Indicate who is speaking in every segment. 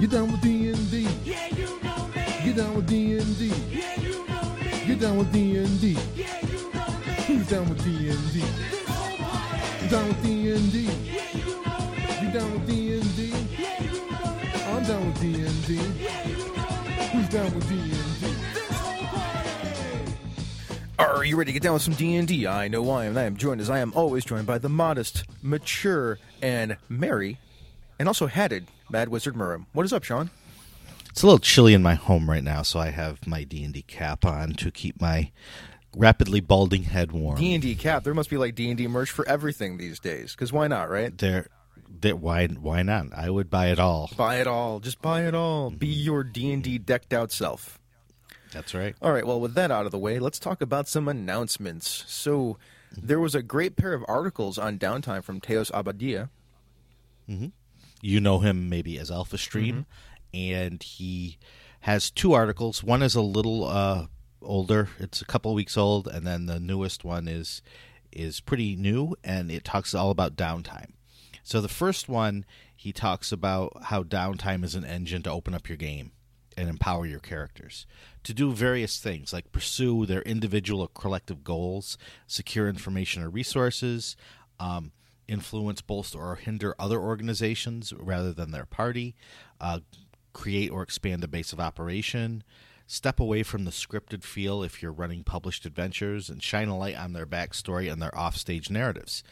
Speaker 1: Get down with D and D.
Speaker 2: Yeah, you know me.
Speaker 1: Get down with D and D.
Speaker 2: Yeah, you know me.
Speaker 1: Get down with D and D.
Speaker 2: Yeah, you know me.
Speaker 1: Who's down with D and D?
Speaker 2: This whole party.
Speaker 1: Down with D and D.
Speaker 2: Yeah, you know me.
Speaker 1: You down with D and D?
Speaker 2: Yeah, you know me.
Speaker 1: I'm down with D and D.
Speaker 2: Yeah, you know me.
Speaker 1: Who's down with D and D?
Speaker 2: This whole party.
Speaker 3: Are you ready to get down with some D&D? I know I am, and I am joined as I am always joined by the modest, mature, and merry, and also hatted Mad Wizard Merwin. What is up, Sean?
Speaker 4: It's a little chilly in my home right now, so I have my D and D cap on to keep my rapidly balding head warm.
Speaker 3: D&D cap. There must be like D&D merch for everything these days, because why not, right?
Speaker 4: there, there, why, why not? I would buy it all.
Speaker 3: Buy it all. Just buy it all. Be mm-hmm. your D&D decked out self.
Speaker 4: That's right.
Speaker 3: All right, well, with that out of the way, let's talk about some announcements. So, mm-hmm. there was a great pair of articles on downtime from Teos Abadia. Mm-hmm.
Speaker 4: You know him maybe as Alpha Stream, and he has two articles. One is a little uh, older; it's a couple weeks old, and then the newest one is is pretty new, and it talks all about downtime. So the first one, he talks about how downtime is an engine to open up your game and empower your characters to do various things like pursue their individual or collective goals, secure information or resources, um, influence, bolster, or hinder other organizations rather than their party, uh, create or expand a base of operation, step away from the scripted feel if you're running published adventures, and shine a light on their backstory and their offstage narratives.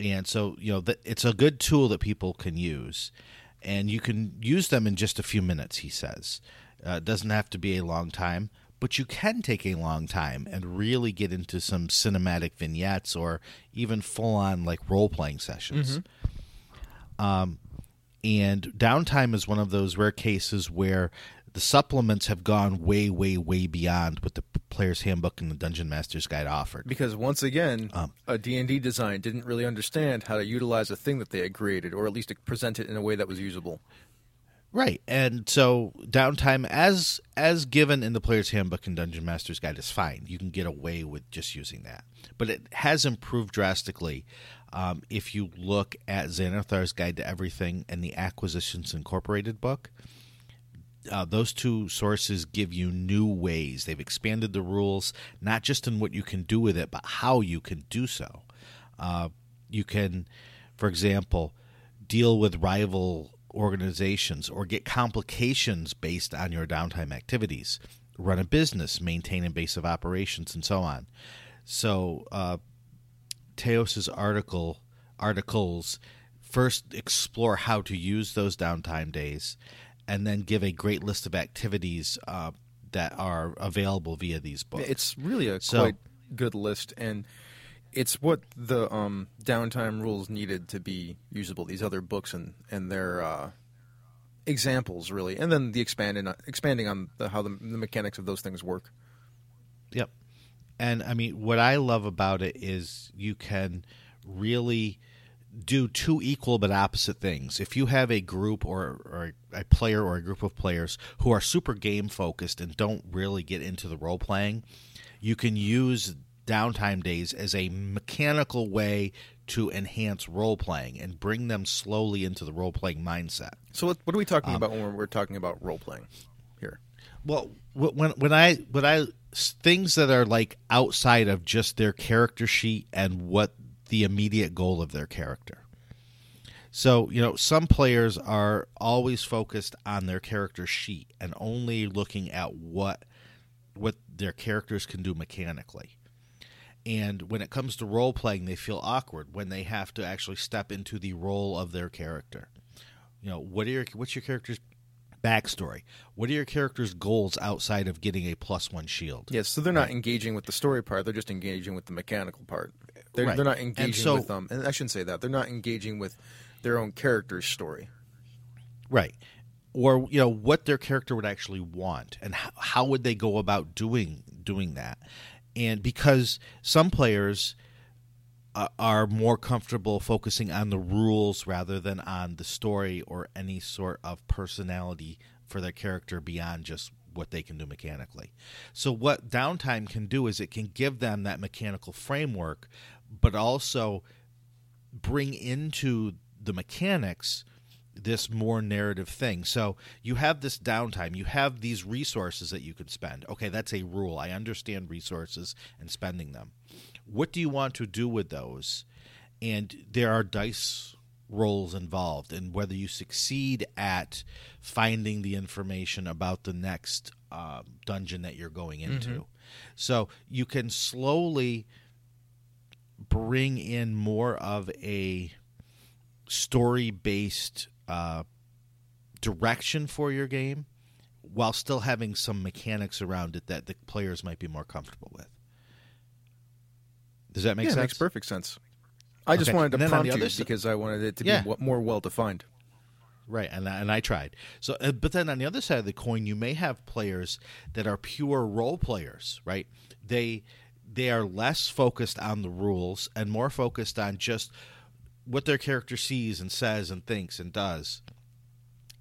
Speaker 4: And so, you know, th- it's a good tool that people can use. And you can use them in just a few minutes, he says. Uh, it doesn't have to be a long time, but you can take a long time and really get into some cinematic vignettes or even full on like role playing sessions. Um, and downtime is one of those rare cases where the supplements have gone way, way, way beyond what the player's handbook and the dungeon master's guide offered.
Speaker 3: Because once again,
Speaker 4: Um,
Speaker 3: a D&D design didn't really understand how to utilize a thing that they had created, or at least present it in a way that was usable.
Speaker 4: Right, and so downtime, as as given in the player's handbook and dungeon master's guide, is fine. You can get away with just using that, but it has improved drastically. Um, if you look at Xanathar's Guide to Everything and the Acquisitions Incorporated book, uh, those two sources give you new ways. They've expanded the rules, not just in what you can do with it, but how you can do so. Uh, you can, for example, deal with rival organizations or get complications based on your downtime activities, run a business, maintain a base of operations, and so on. So, uh, Teos's article articles first explore how to use those downtime days, and then give a great list of activities uh, that are available via these books.
Speaker 3: It's really a
Speaker 4: So-
Speaker 3: quite good list, and it's what the um, downtime rules needed to be usable. These other books and and their uh, examples, really, and then the expanding expanding on the, how the, the mechanics of those things work.
Speaker 4: Yep. And I mean, what I love about it is you can really do two equal but opposite things. If you have a group or, or a player or a group of players who are super game focused and don't really get into the role playing, you can use downtime days as a mechanical way to enhance role playing and bring them slowly into the role playing mindset.
Speaker 3: So, what, what are we
Speaker 4: Um,
Speaker 3: talking about when we're, we're talking about role playing here?
Speaker 4: Well, wh- when I when I when I things that are like outside of just their character sheet and what the immediate goal of their character. So, you know, some players are always focused on their character sheet and only looking at what what their characters can do mechanically. And when it comes to role playing, they feel awkward when they have to actually step into the role of their character. You know, what are your what's your character's backstory? What are your character's goals outside of getting a plus one shield?
Speaker 3: Yes, so they're not engaging with the story part; they're just engaging with the mechanical part. They're,
Speaker 4: Right.
Speaker 3: they're not engaging
Speaker 4: so-
Speaker 3: with them. And I shouldn't say that. They're not engaging with their own character's story.
Speaker 4: Right. Or you know what their character would actually want, and how, how would they go about doing doing that? And because some players uh, are more comfortable focusing on the rules rather than on the story or any sort of personality for their character beyond just what they can do mechanically. So what downtime can do is it can give them that mechanical framework, but also bring into the mechanics this more narrative thing. So you have this downtime, you have these resources that you can spend. Okay, that's a rule. I understand resources and spending them. What do you want to do with those? And there are dice rolls involved, and whether you succeed at finding the information about the next um, dungeon that you're going into. So you can slowly bring in more of a story based uh, direction for your game while still having some mechanics around it that the players might be more comfortable with. Does that make
Speaker 3: yeah, it
Speaker 4: sense?
Speaker 3: makes perfect sense. I just wanted to prompt you
Speaker 4: si-
Speaker 3: because I wanted it to
Speaker 4: Yeah.
Speaker 3: be more well defined.
Speaker 4: Right, and I, and I tried. So, uh, but then on the other side of the coin, you may have players that are pure role players. Right? They they are less focused on the rules and more focused on just what their character sees and says and thinks and does.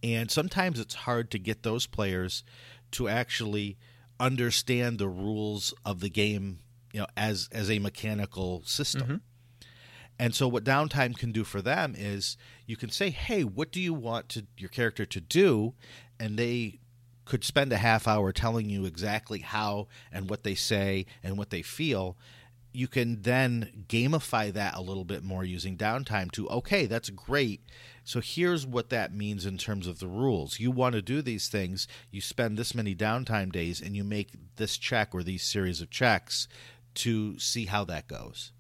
Speaker 4: And sometimes it's hard to get those players to actually understand the rules of the game, you know, as as a mechanical system. Mm-hmm. And so what downtime can do for them is you can say, "Hey, what do you want to your character to do?" and they could spend a half hour telling you exactly how and what they say and what they feel. You can then gamify that a little bit more using downtime to, okay, that's great. So here's what that means in terms of the rules. You want to do these things, you spend this many downtime days, and you make this check or these series of checks to see how that goes.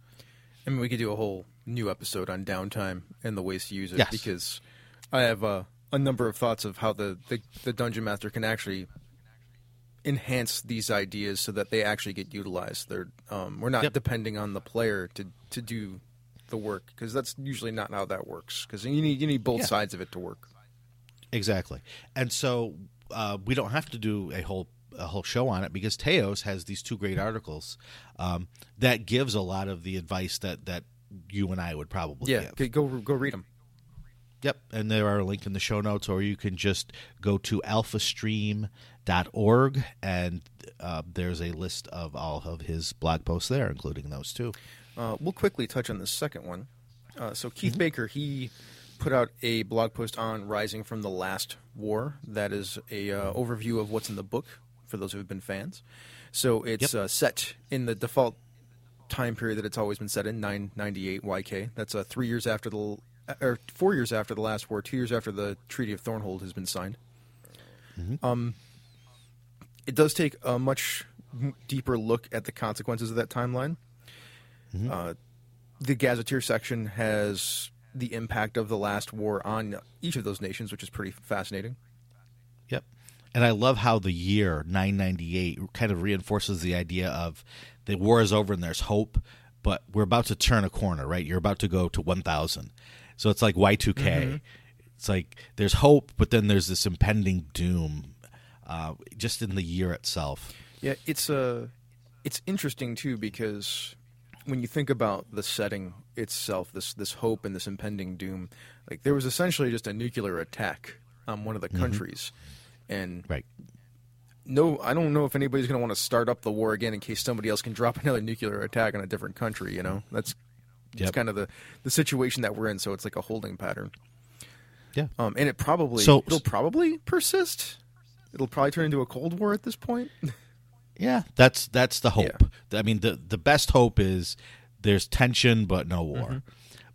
Speaker 3: I mean, we could do a whole new episode on downtime and the ways to use it
Speaker 4: Yes.
Speaker 3: because I have uh, a number of thoughts of how the, the, the dungeon master can actually enhance these ideas so that they actually get utilized. They're um, we're not
Speaker 4: Yep.
Speaker 3: depending on the player to to do the work because that's usually not how that works. Because you need you need both
Speaker 4: Yeah.
Speaker 3: sides of it to work.
Speaker 4: Exactly. And so uh, we don't have to do a whole a whole show on it because Teos has these two great articles um, that gives a lot of the advice that that you and I would probably
Speaker 3: Yeah,
Speaker 4: give.
Speaker 3: go go read them.
Speaker 4: Yep, and there are a link in the show notes, or you can just go to alphastream.org, and uh, there's a list of all of his blog posts there, including those two.
Speaker 3: Uh, we'll quickly touch on the second one. Uh, so
Speaker 4: Mm-hmm.
Speaker 3: Keith Baker, he put out a blog post on Rising from the Last War. That is a uh, overview of what's in the book for those who have been fans. So it's
Speaker 4: Yep.
Speaker 3: uh, set in the default time period that it's always been set in, 998 YK. That's uh, three years after the, or four years after the last war, two years after the Treaty of Thornhold has been signed. Um, it does take a much deeper look at the consequences of that timeline. Uh, the Gazetteer section has the impact of the last war on each of those nations, which is pretty fascinating.
Speaker 4: Yep. And I love how the year 998 kind of reinforces the idea of the war is over and there's hope, but we're about to turn a corner, right? You're about to go to 1000. So it's like Y2K. It's like there's hope, but then there's this impending doom uh, just in the year itself.
Speaker 3: Yeah, it's uh, it's interesting too because when you think about the setting itself, this this hope and this impending doom, like there was essentially just a nuclear attack on one of the countries, and
Speaker 4: Right.
Speaker 3: no, I don't know if anybody's going to want to start up the war again in case somebody else can drop another nuclear attack on a different country. You know, that's it's kind of the the situation that we're in. So it's like a holding pattern.
Speaker 4: Yeah.
Speaker 3: Um, and it probably
Speaker 4: So-
Speaker 3: it'll probably persist. It'll probably turn into a cold war at this point.
Speaker 4: Yeah, that's that's the hope. I mean, the the best hope is there's tension but no war.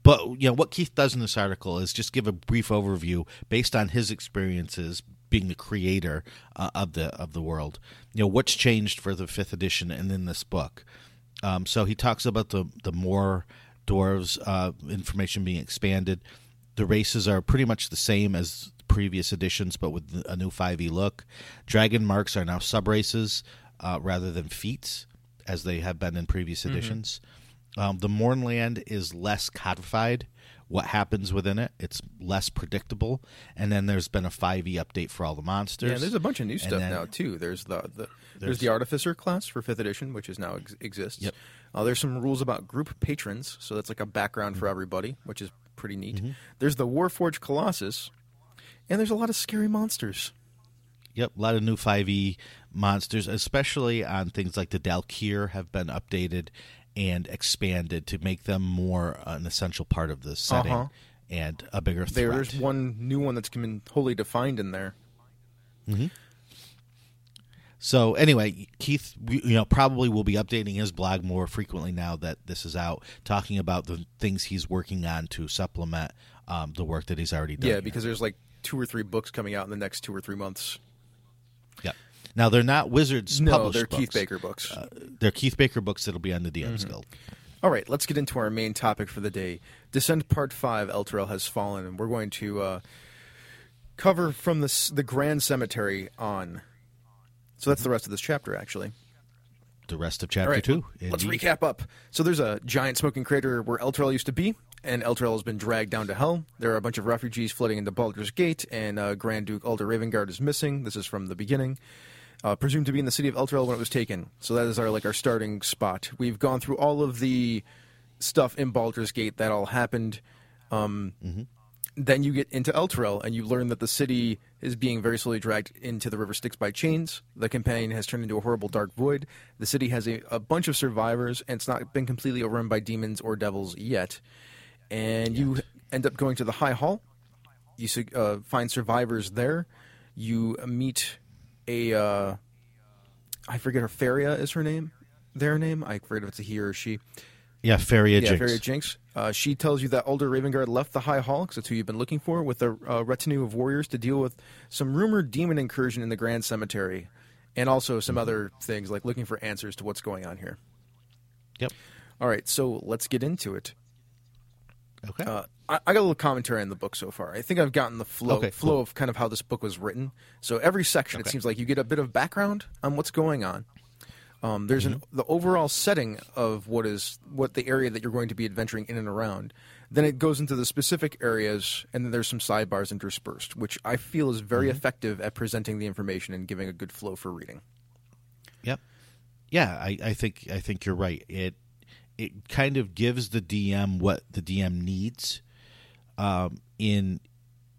Speaker 4: But you know what Keith does in this article is just give a brief overview based on his experiences being the creator uh, of the of the world. You know what's changed for the fifth edition and in this book. Um, so he talks about the the more dwarves uh, information being expanded. The races are pretty much the same as previous editions, but with a new 5e look. Dragon marks are now sub races uh, rather than feats, as they have been in previous editions. Um, the Mournland is less codified. What happens within it, it's less predictable. And then there's been a 5e update for all the monsters.
Speaker 3: Yeah, there's a bunch of new stuff
Speaker 4: then-
Speaker 3: now too. There's the, the there's,
Speaker 4: There's-
Speaker 3: the artificer class for fifth edition, which is now ex- exists.
Speaker 4: Yep.
Speaker 3: Uh, there's some rules about group patrons, so that's like a background for everybody, which is pretty neat.
Speaker 4: Mm-hmm.
Speaker 3: There's the Warforged Colossus, and there's a lot of scary monsters.
Speaker 4: Yep, a lot of new 5e monsters, especially on things like the Daelkyr, have been updated and expanded to make them more an essential part of the setting
Speaker 3: Uh-huh.
Speaker 4: and a bigger threat.
Speaker 3: There's one new one that's been wholly defined in there.
Speaker 4: So anyway, Keith, you know, probably will be updating his blog more frequently now that this is out, talking about the things he's working on to supplement um, the work that he's already done.
Speaker 3: Yeah,
Speaker 4: here.
Speaker 3: because there's like two or three books coming out in the next two or three months.
Speaker 4: yeah. Now they're not Wizards
Speaker 3: No, they're
Speaker 4: books.
Speaker 3: Keith Baker books.
Speaker 4: Uh, they're Keith Baker books that'll be on the DM's
Speaker 3: Mm-hmm.
Speaker 4: Guild.
Speaker 3: All right, let's get into our main topic for the day. Descent Part 5, Elturel Has Fallen, and we're going to uh, cover from the, the Grand Cemetery on. So that's the rest of this chapter, actually.
Speaker 4: The rest of chapter
Speaker 3: right,
Speaker 4: two.
Speaker 3: let's
Speaker 4: indeed.
Speaker 3: recap up. So there's a giant smoking crater where Elturel used to be, and Elturel has been dragged down to hell. There are a bunch of refugees flooding into Baldur's Gate, and uh, Grand Duke Alder Ravengard is missing. This is from the beginning. Uh, presumed to be in the city of Elturel when it was taken. So that is our like our starting spot. We've gone through all of the stuff in Baldur's Gate that all happened. Um, Then you get into Elturel, and you learn that the city is being very slowly dragged into the river Styx by chains. The companion has turned into a horrible dark void. The city has a, a bunch of survivors, and it's not been completely overrun by demons or devils yet. And you end up going to the High Hall. You su- uh, find survivors there. You meet a uh, I forget her Pherria is her name. Their name I forget if it's a he or a she.
Speaker 4: Yeah, Pherria
Speaker 3: Yeah,
Speaker 4: Jynks.
Speaker 3: Pherria Jynks. Uh, she tells you that Alder Ravengard left the High Hall, 'cause that's who you've been looking for, with a uh, retinue of warriors to deal with some rumored demon incursion in the Grand Cemetery, and also some other things like looking for answers to what's going on here.
Speaker 4: Yep.
Speaker 3: All right, so let's get into it.
Speaker 4: Okay.
Speaker 3: Uh, I, I got a little commentary on the book so far. I think I've gotten the flow
Speaker 4: Okay,
Speaker 3: flow
Speaker 4: cool.
Speaker 3: of kind of how this book was written. So every section, it seems like you get a bit of background on what's going on. Um, there's an the overall setting of what is what the area that you're going to be adventuring in and around. Then it goes into the specific areas, and then there's some sidebars interspersed, which I feel is very effective at presenting the information and giving a good flow for reading.
Speaker 4: Yep. Yeah, I, I think I think you're right. It it kind of gives the DM what the DM needs um, in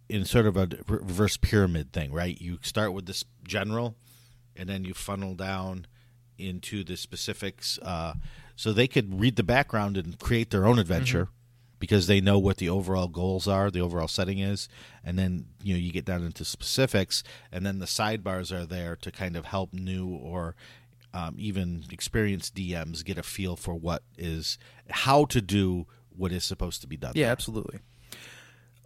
Speaker 4: in sort of a reverse pyramid thing, right? You start with this general, and then you funnel down into the specifics, uh, so they could read the background and create their own adventure. Because they know what the overall goals are, the overall setting is, and then you know you get down into specifics, and then the sidebars are there to kind of help new or um, even experienced DMs get a feel for what is how to do what is supposed to be done.
Speaker 3: Yeah, absolutely.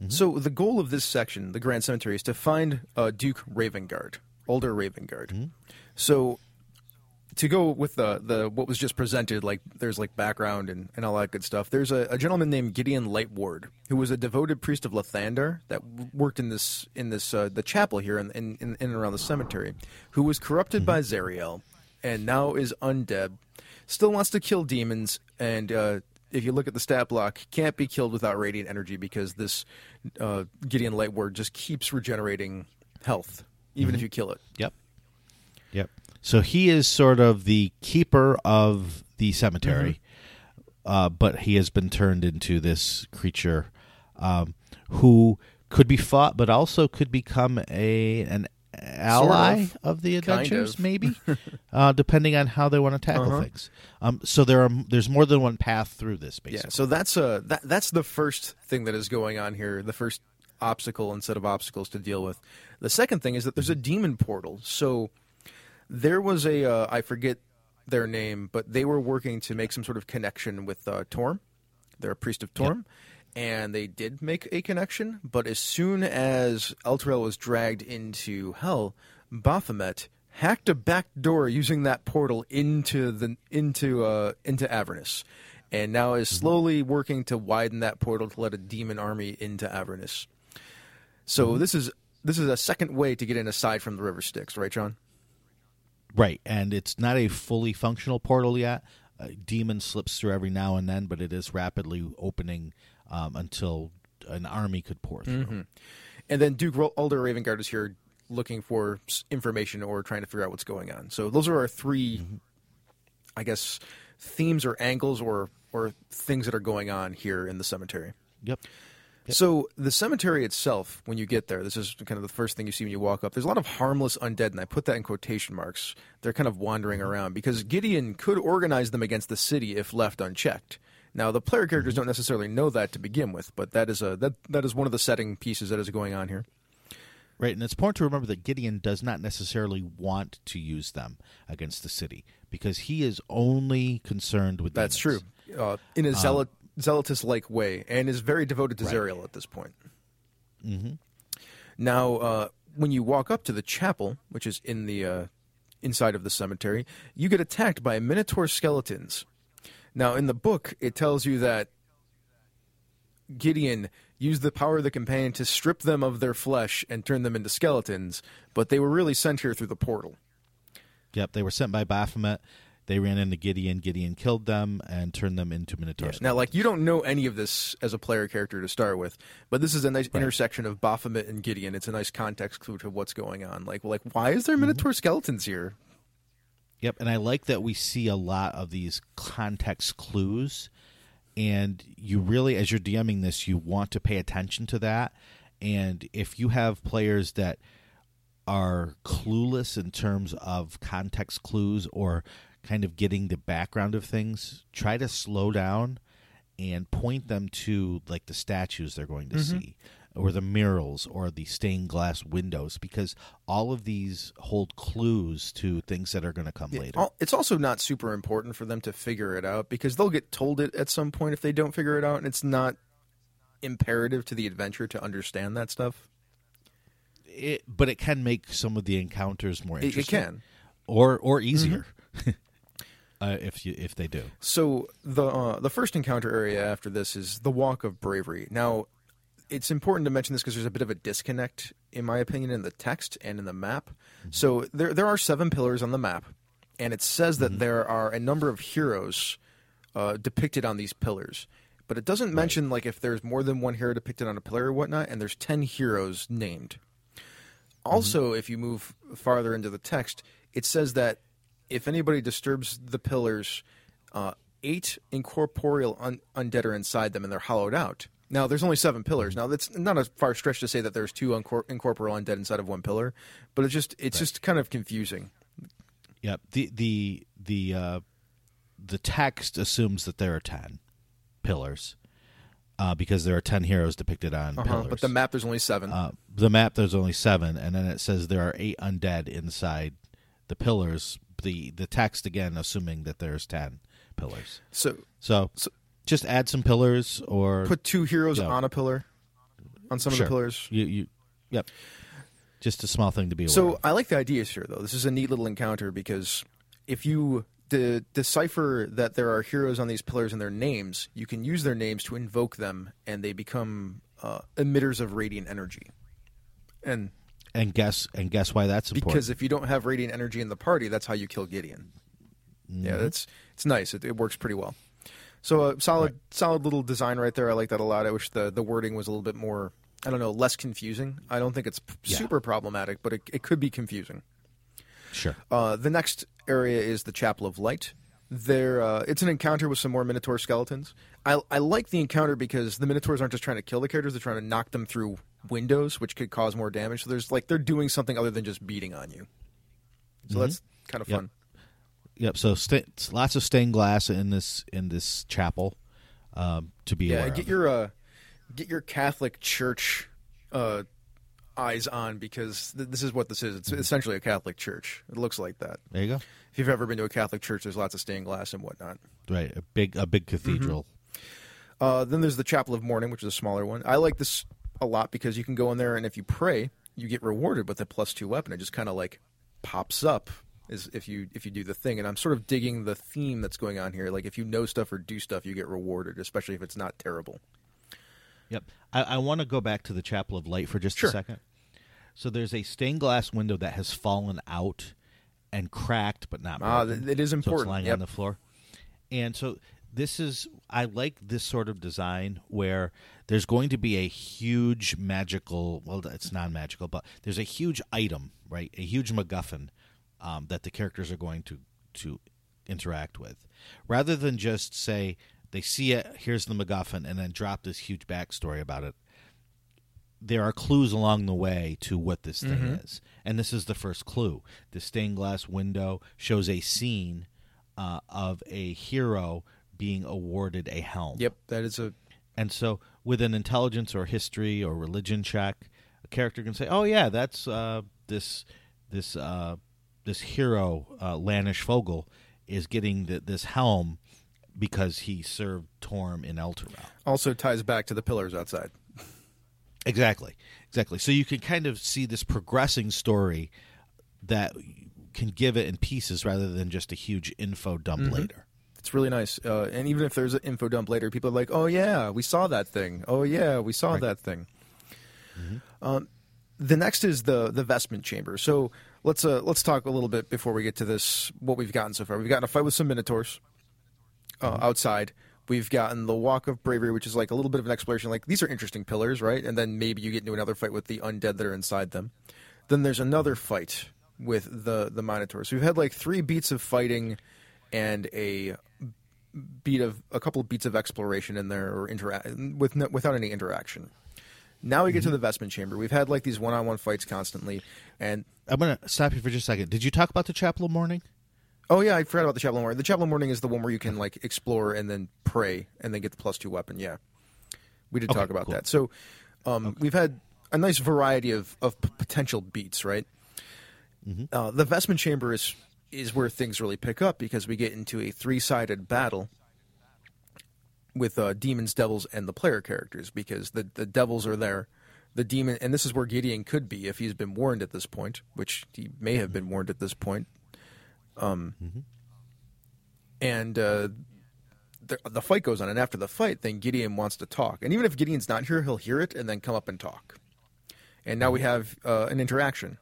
Speaker 3: So the goal of this section, the Grand Cemetery, is to find uh, Duke Ravengard older Ravengard. So to go with the the what was just presented, like there's like background and, and all that good stuff. There's a, a gentleman named Gideon Lightward who was a devoted priest of Lathander that worked in this in this uh, the chapel here in, in, in, in and around the cemetery, who was corrupted by Zariel and now is undead. Still wants to kill demons, and uh, if you look at the stat block, can't be killed without radiant energy because this uh, Gideon Lightward just keeps regenerating health, even if you kill it.
Speaker 4: Yep. Yep. So he is sort of the keeper of the cemetery, uh, but he has been turned into this creature um, who could be fought, but also could become a an ally
Speaker 3: of.
Speaker 4: of. the
Speaker 3: Kind
Speaker 4: adventures,
Speaker 3: of.
Speaker 4: maybe, uh, depending on how they want to tackle
Speaker 3: Uh-huh.
Speaker 4: things. Um, so there are there's more than one path through this, basically.
Speaker 3: Yeah, so that's uh that that's the first thing that is going on here. The first obstacle and set of obstacles to deal with. The second thing is that there's a demon portal. So there was a uh, I forget their name, but they were working to make some sort of connection with uh, Torm. They're a priest of Torm. And they did make a connection, but as soon as Elturel was dragged into hell, Baphomet hacked a back door using that portal into the into uh, into Avernus, and now is slowly working to widen that portal to let a demon army into Avernus. So this is this is a second way to get in aside from the River Styx, right, John?
Speaker 4: Right, and it's not a fully functional portal yet. A demon slips through every now and then, but it is rapidly opening um, until an army could pour through.
Speaker 3: And then Duke Ro- Alder Ravengard is here looking for information or trying to figure out what's going on. So those are our 3 I guess, themes or angles or or things that are going on here in the cemetery.
Speaker 4: Yep.
Speaker 3: So the cemetery itself, when you get there, this is kind of the first thing you see when you walk up. There's a lot of harmless undead, and I put that in quotation marks. They're kind of wandering mm-hmm. around because Gideon could organize them against the city if left unchecked. Now, the player characters mm-hmm. don't necessarily know that to begin with, but that is a that that is one of the setting pieces that is going on here.
Speaker 4: Right, and it's important to remember that Gideon does not necessarily want to use them against the city because he is only concerned with
Speaker 3: That's
Speaker 4: demons.
Speaker 3: true. Uh, in a um, zealot zealotous like way, and is very devoted to
Speaker 4: Right.
Speaker 3: At this point. Mm-hmm. Now, uh, when you walk up to the chapel, which is in the uh, inside of the cemetery, you get attacked by Minotaur skeletons. Now, in the book, it tells you that Gideon used the power of the companion to strip them of their flesh and turn them into skeletons, but they were really sent here through the portal.
Speaker 4: Yep, they were sent by Baphomet. They ran into Gideon. Gideon killed them and turned them into Minotaurs.
Speaker 3: Now, like you don't know any of this as a player character to start with, but this is a nice intersection of Baphomet and Gideon. It's a nice context clue to what's going on. Like, like why is there mm-hmm. Minotaur skeletons here?
Speaker 4: Yep, and I like that we see a lot of these context clues, and you really, as you're DMing this, you want to pay attention to that. And if you have players that are clueless in terms of context clues or kind of getting the background of things, try to slow down and point them to like the statues they're going to mm-hmm. see or the murals or the stained glass windows because all of these hold clues to things that are going to come later.
Speaker 3: It's also not super important for them to figure it out because they'll get told it at some point if they don't figure it out, and it's not imperative to the adventure to understand that stuff.
Speaker 4: It, but it can make some of the encounters more
Speaker 3: It, it
Speaker 4: interesting
Speaker 3: can.
Speaker 4: or or easier mm-hmm. uh, if you if they do.
Speaker 3: So the uh, the first encounter area after this is the Walk of Bravery. Now, it's important to mention this because there's a bit of a disconnect, in my opinion, in the text and in the map. So there there are seven pillars on the map, and it says that there are a number of heroes uh, depicted on these pillars. But it doesn't mention like if there's more than one hero depicted on a pillar or whatnot, and there's ten heroes named. Also, if you move farther into the text, it says that if anybody disturbs the pillars, uh, eight incorporeal un- undead are inside them and they're hollowed out. Now, there's only seven pillars. Now, that's not a far stretch to say that there's two uncor- incorporeal undead inside of one pillar, but it's just it's just kind of confusing.
Speaker 4: Yep. The the the uh, the text assumes that there are ten pillars uh, because there are ten heroes depicted on
Speaker 3: Uh-huh,
Speaker 4: pillars.
Speaker 3: But the map, there's only seven.
Speaker 4: uh, the map there's only seven, and then it says there are eight undead inside the pillars. The the text again assuming that there's ten pillars.
Speaker 3: so
Speaker 4: So,
Speaker 3: So-
Speaker 4: just add some pillars or
Speaker 3: put two heroes
Speaker 4: Yeah.
Speaker 3: on a pillar, on some
Speaker 4: Sure.
Speaker 3: of the pillars.
Speaker 4: You you yep. Just a small thing to be aware.
Speaker 3: So
Speaker 4: of.
Speaker 3: I like the ideas here, though. This is a neat little encounter because if you de- decipher that there are heroes on these pillars and their names, you can use their names to invoke them, and they become uh, emitters of radiant energy. And
Speaker 4: and guess and guess why that's important.
Speaker 3: because if you don't have radiant energy in the party, that's how you kill Gideon. Yeah,
Speaker 4: Mm-hmm.
Speaker 3: that's it's nice. It, it works pretty well. So a solid, solid little design right there. I like that a lot. I wish the the wording was a little bit more. I don't know, less confusing. I don't think it's
Speaker 4: Yeah.
Speaker 3: super problematic, but it, it could be confusing.
Speaker 4: sure.
Speaker 3: Uh, the next area is the Chapel of Light. There, uh, it's an encounter with some more Minotaur skeletons. I, I like the encounter because the Minotaurs aren't just trying to kill the characters; they're trying to knock them through windows, which could cause more damage. So there's like they're doing something other than just beating on you. So that's kind of
Speaker 4: Yep.
Speaker 3: fun.
Speaker 4: Yep. So sta lots of stained glass in this in this chapel um, to be
Speaker 3: Yeah, get
Speaker 4: of.
Speaker 3: your uh, get your Catholic Church uh, eyes on because th- this is what this is. It's essentially a Catholic church. It looks like that.
Speaker 4: there you go.
Speaker 3: If you've ever been to a Catholic church, there's lots of stained glass and whatnot.
Speaker 4: Right. A big a big cathedral.
Speaker 3: Uh, then there's the Chapel of Mourning, which is a smaller one. I like this a lot because you can go in there and if you pray, you get rewarded with a plus two weapon. It just kind of like pops up as if you if you do the thing. And I'm sort of digging the theme that's going on here. Like if you know stuff or do stuff, you get rewarded, especially if it's not terrible.
Speaker 4: Yep. I, I want to go back to the Chapel of Light for just
Speaker 3: Sure.
Speaker 4: a second. So there's a stained glass window that has fallen out and cracked, but not
Speaker 3: Ah,
Speaker 4: broken.
Speaker 3: it is
Speaker 4: So it's lying
Speaker 3: Yep.
Speaker 4: on the floor. And so this is I like this sort of design where there's going to be a huge magical well it's non-magical but there's a huge item right a huge MacGuffin um, that the characters are going to to interact with rather than just say they see it here's the MacGuffin and then drop this huge backstory about it there are clues along the way to what this thing is. And this is the first clue. The stained glass window shows a scene uh, of a hero being awarded a helm.
Speaker 3: Yep, that is a
Speaker 4: And so, with an intelligence or history or religion check, a character can say, "Oh yeah, that's uh, this this uh, this hero uh, Lanish Fogel is getting the, this helm because he served Torm in Elturel."
Speaker 3: also ties back to the pillars outside.
Speaker 4: Exactly, exactly. So you can kind of see this progressing story that can give it in pieces rather than just a huge info dump later.
Speaker 3: It's really nice. Uh, and even if there's an info dump later, people are like, "Oh yeah, we saw that thing. Oh yeah, we saw
Speaker 4: Right.
Speaker 3: that thing." Um, the next is the the vestment chamber. So let's uh, let's talk a little bit before we get to this. What we've gotten so far, we've gotten a fight with some minotaurs uh, outside. We've gotten the walk of bravery, which is like a little bit of an exploration. Like these are interesting pillars, right? And then maybe you get into another fight with the undead that are inside them. Then there's another fight with the the minotaurs. So we've had like three beats of fighting and a beat of a couple of beats of exploration in there or interact with no, without any interaction. Now we get to mm-hmm. the vestment chamber. We've had like these one-on-one fights constantly, and
Speaker 4: I'm going to stop you for just a second. Did you talk about the Chapel of Mourning?
Speaker 3: Oh yeah, I forgot about the chapel mourning. The chapel mourning is the one where you can like explore and then pray and then get the plus two weapon. Yeah, we did
Speaker 4: Okay,
Speaker 3: talk about
Speaker 4: cool.
Speaker 3: that. So um, we've had a nice variety of of p- potential beats, right? Uh, the vestment chamber is is where things really pick up because we get into a three sided battle with uh, demons, devils, and the player characters because the the devils are there. The demon, and this is where Gideon could be if he's been warned at this point, which he may have been warned at this point. Um, and uh, the, the fight goes on, and after the fight, then Gideon wants to talk, and even if Gideon's not here, he'll hear it and then come up and talk. And now we have uh, an interaction.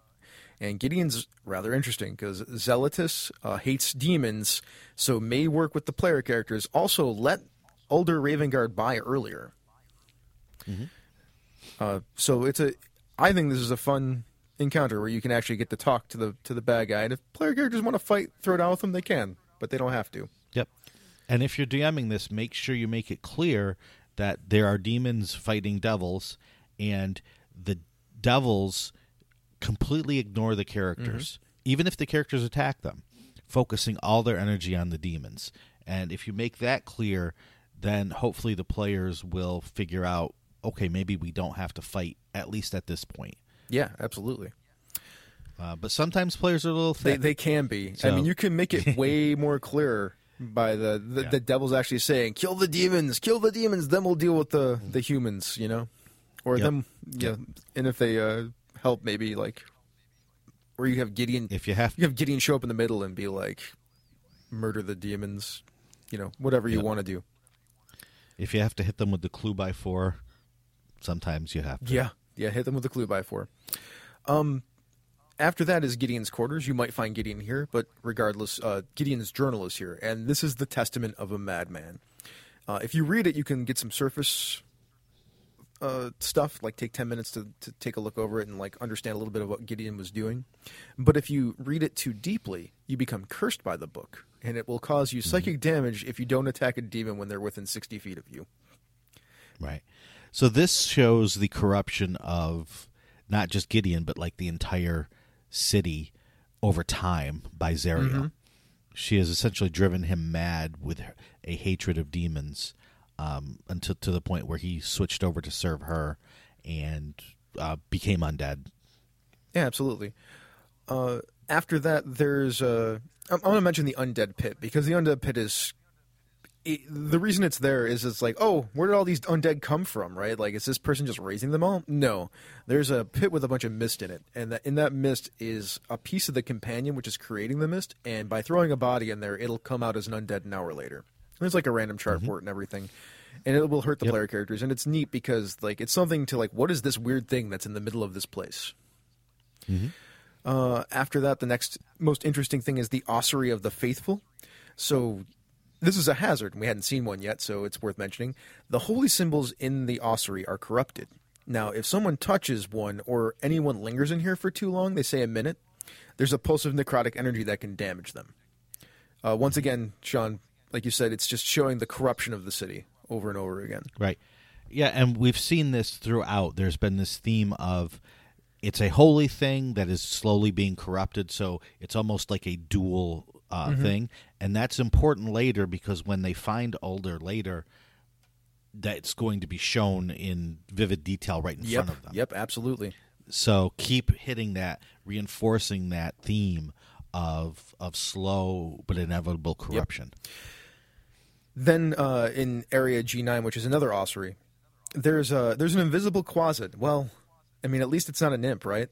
Speaker 3: And Gideon's rather interesting because Zealotus uh, hates demons, so may work with the player characters. Also, let older Ravengard by earlier. Uh, so it's a. I think this is a fun encounter where you can actually get to talk to the to the bad guy. And if player characters want to fight, throw it down with them, they can, but they don't have to.
Speaker 4: Yep. And if you're DMing this, make sure you make it clear that there are demons fighting devils, and the devils completely ignore the characters, mm-hmm. even if the characters attack them, focusing all their energy on the demons. And if you make that clear, then hopefully the players will figure out okay, maybe we don't have to fight, at least at this point.
Speaker 3: Yeah, absolutely.
Speaker 4: Uh, but sometimes players are a little
Speaker 3: They they can be. I mean, you can make it way more clear by the the,
Speaker 4: Yeah.
Speaker 3: the devil's actually saying, "Kill the demons, kill the demons." Then we'll deal with the the humans, you know, or
Speaker 4: Yep.
Speaker 3: them. Yeah, and if they uh, help, maybe like, or you have Gideon.
Speaker 4: if you have
Speaker 3: you have Gideon show up in the middle and be like, "Murder the demons," you know, whatever you
Speaker 4: Yep.
Speaker 3: want to do.
Speaker 4: if you have to hit them with the clue by four, sometimes you have to.
Speaker 3: Yeah, yeah, hit them with a clue by four. Um, after that is Gideon's quarters. You might find Gideon here, but regardless, uh, Gideon's journal is here, and this is the testament of a madman. Uh, if you read it, you can get some surface uh, stuff, like take ten minutes to, to take a look over it and like understand a little bit of what Gideon was doing. But if you read it too deeply, you become cursed by the book, and it will cause you psychic damage if you don't attack a demon when they're within sixty feet of you.
Speaker 4: Right. So this shows the corruption of not just Gideon, but like the entire city over time by Zariel. She has essentially driven him mad with her, a hatred of demons um, until to the point where he switched over to serve her and uh, became undead.
Speaker 3: Yeah, absolutely. Uh, after that, there's uh, I'm, I'm going to mention the undead pit because the undead pit is it, the reason it's there is it's like, oh, where did all these undead come from? Right? Like, is this person just raising them all? No, there's a pit with a bunch of mist in it, and that in that mist is a piece of the companion which is creating the mist. And by throwing a body in there, it'll come out as an undead an hour later. There's like a random chart for it and everything. And it will hurt the
Speaker 4: Yep.
Speaker 3: player characters, and it's neat because like it's something to like, what is this weird thing that's in the middle of this place? Uh, after that, the next most interesting thing is the ossuary of the faithful. So this is a hazard, and we hadn't seen one yet, so it's worth mentioning. The holy symbols in the ossuary are corrupted. Now, if someone touches one or anyone lingers in here for too long, they say a minute, there's a pulse of necrotic energy that can damage them. Uh, once again, Sean, like you said, it's just showing the corruption of the city over and over again.
Speaker 4: Right. Yeah, and we've seen this throughout. There's been this theme of it's a holy thing that is slowly being corrupted, so it's almost like a dual uh,
Speaker 3: Mm-hmm.
Speaker 4: thing, and that's important later because when they find Alder later, that's going to be shown in vivid detail right in
Speaker 3: Yep.
Speaker 4: front of them.
Speaker 3: Yep. Absolutely.
Speaker 4: So keep hitting that, reinforcing that theme of of slow but inevitable corruption.
Speaker 3: Then uh, in area G9, which is another ossuary, there's a there's an invisible quasit. Well, I mean, at least it's not an imp, right?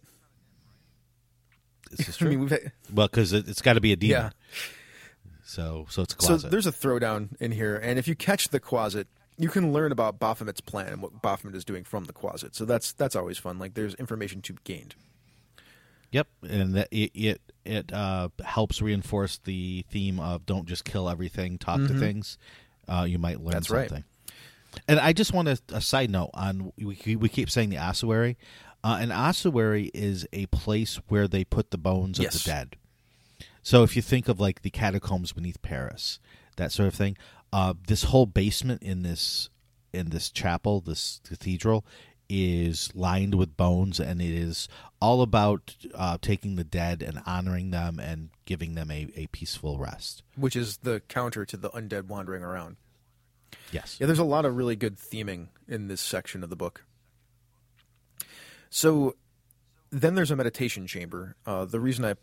Speaker 4: This is
Speaker 3: I mean, we've had,
Speaker 4: well, because it, it's got to be a demon.
Speaker 3: yeah.
Speaker 4: So so it's a
Speaker 3: So there's a throwdown in here, and if you catch the quasit, you can learn about Baphomet's plan and what Baphomet is doing from the quasit. So that's that's always fun. Like there's information to be gained.
Speaker 4: Yep, and that it it, it uh, helps reinforce the theme of don't just kill everything, talk to things. Uh, you might learn
Speaker 3: Mm-hmm. That's right.
Speaker 4: something. And I just want to a side note on we we keep saying the ossuary. Uh, an ossuary is a place where they put the bones
Speaker 3: Yes.
Speaker 4: of the dead. So if you think of like the catacombs beneath Paris, that sort of thing, uh, this whole basement in this in this chapel, this cathedral, is lined with bones, and it is all about uh, taking the dead and honoring them and giving them a, a peaceful rest.
Speaker 3: which is the counter to the undead wandering around.
Speaker 4: Yes.
Speaker 3: Yeah, there's a lot of really good theming in this section of the book. So then there's a meditation chamber. Uh, the reason I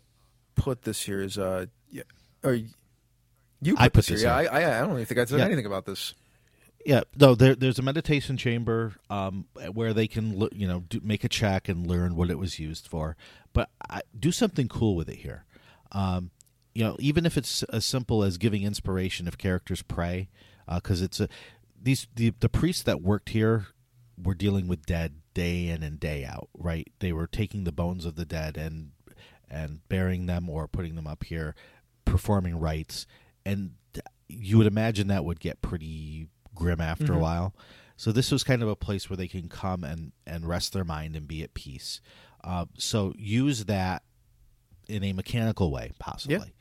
Speaker 3: put this here is, uh, yeah, or you put,
Speaker 4: I put
Speaker 3: this,
Speaker 4: this
Speaker 3: here. Yeah. I, I, I don't even think I said
Speaker 4: Yeah.
Speaker 3: anything about this.
Speaker 4: Yeah, no. There, there's a meditation chamber um, where they can, you know, do, make a check and learn what it was used for. But I, do something cool with it here. Um, you know, even if it's as simple as giving inspiration if characters pray, because it's a these the the priests that worked here were dealing with dead day in and day out. Right? They were taking the bones of the dead and and burying them or putting them up here, performing rites, and you would imagine that would get pretty grim after a while. So this was kind of a place where they can come and and rest their mind and be at peace. Uh, so use that in a mechanical way, possibly. Yeah.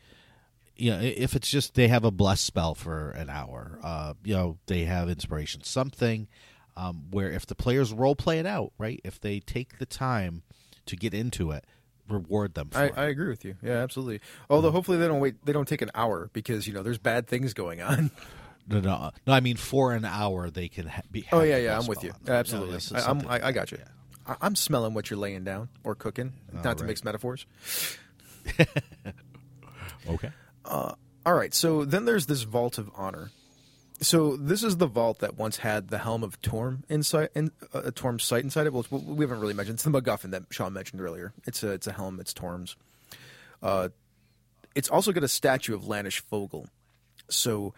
Speaker 4: You know, if it's just they have a bless spell for an hour, uh, you know, they have inspiration, something um, where if the players role play it out, right? If they take the time to get into it, reward them for
Speaker 3: I,
Speaker 4: it.
Speaker 3: I agree with you. Yeah, absolutely. Although
Speaker 4: Mm-hmm.
Speaker 3: hopefully they don't wait. They don't take an hour because you know there's bad things going on.
Speaker 4: No, no, no. I mean, for an hour they can ha- be.
Speaker 3: Oh yeah, yeah. I'm with you. Absolutely.
Speaker 4: No,
Speaker 3: I, I'm. I, I got you. I, I'm smelling what you're laying down or cooking. Not to mix metaphors.
Speaker 4: okay.
Speaker 3: All right, so then there's this vault of honor. So this is the vault that once had the helm of Torm inside, in, uh, Torm's sight inside it. Well, we haven't really mentioned. It's the MacGuffin that Sean mentioned earlier. It's a it's a helm. It's Torm's. Uh, it's also got a statue of Lanish Fogel. So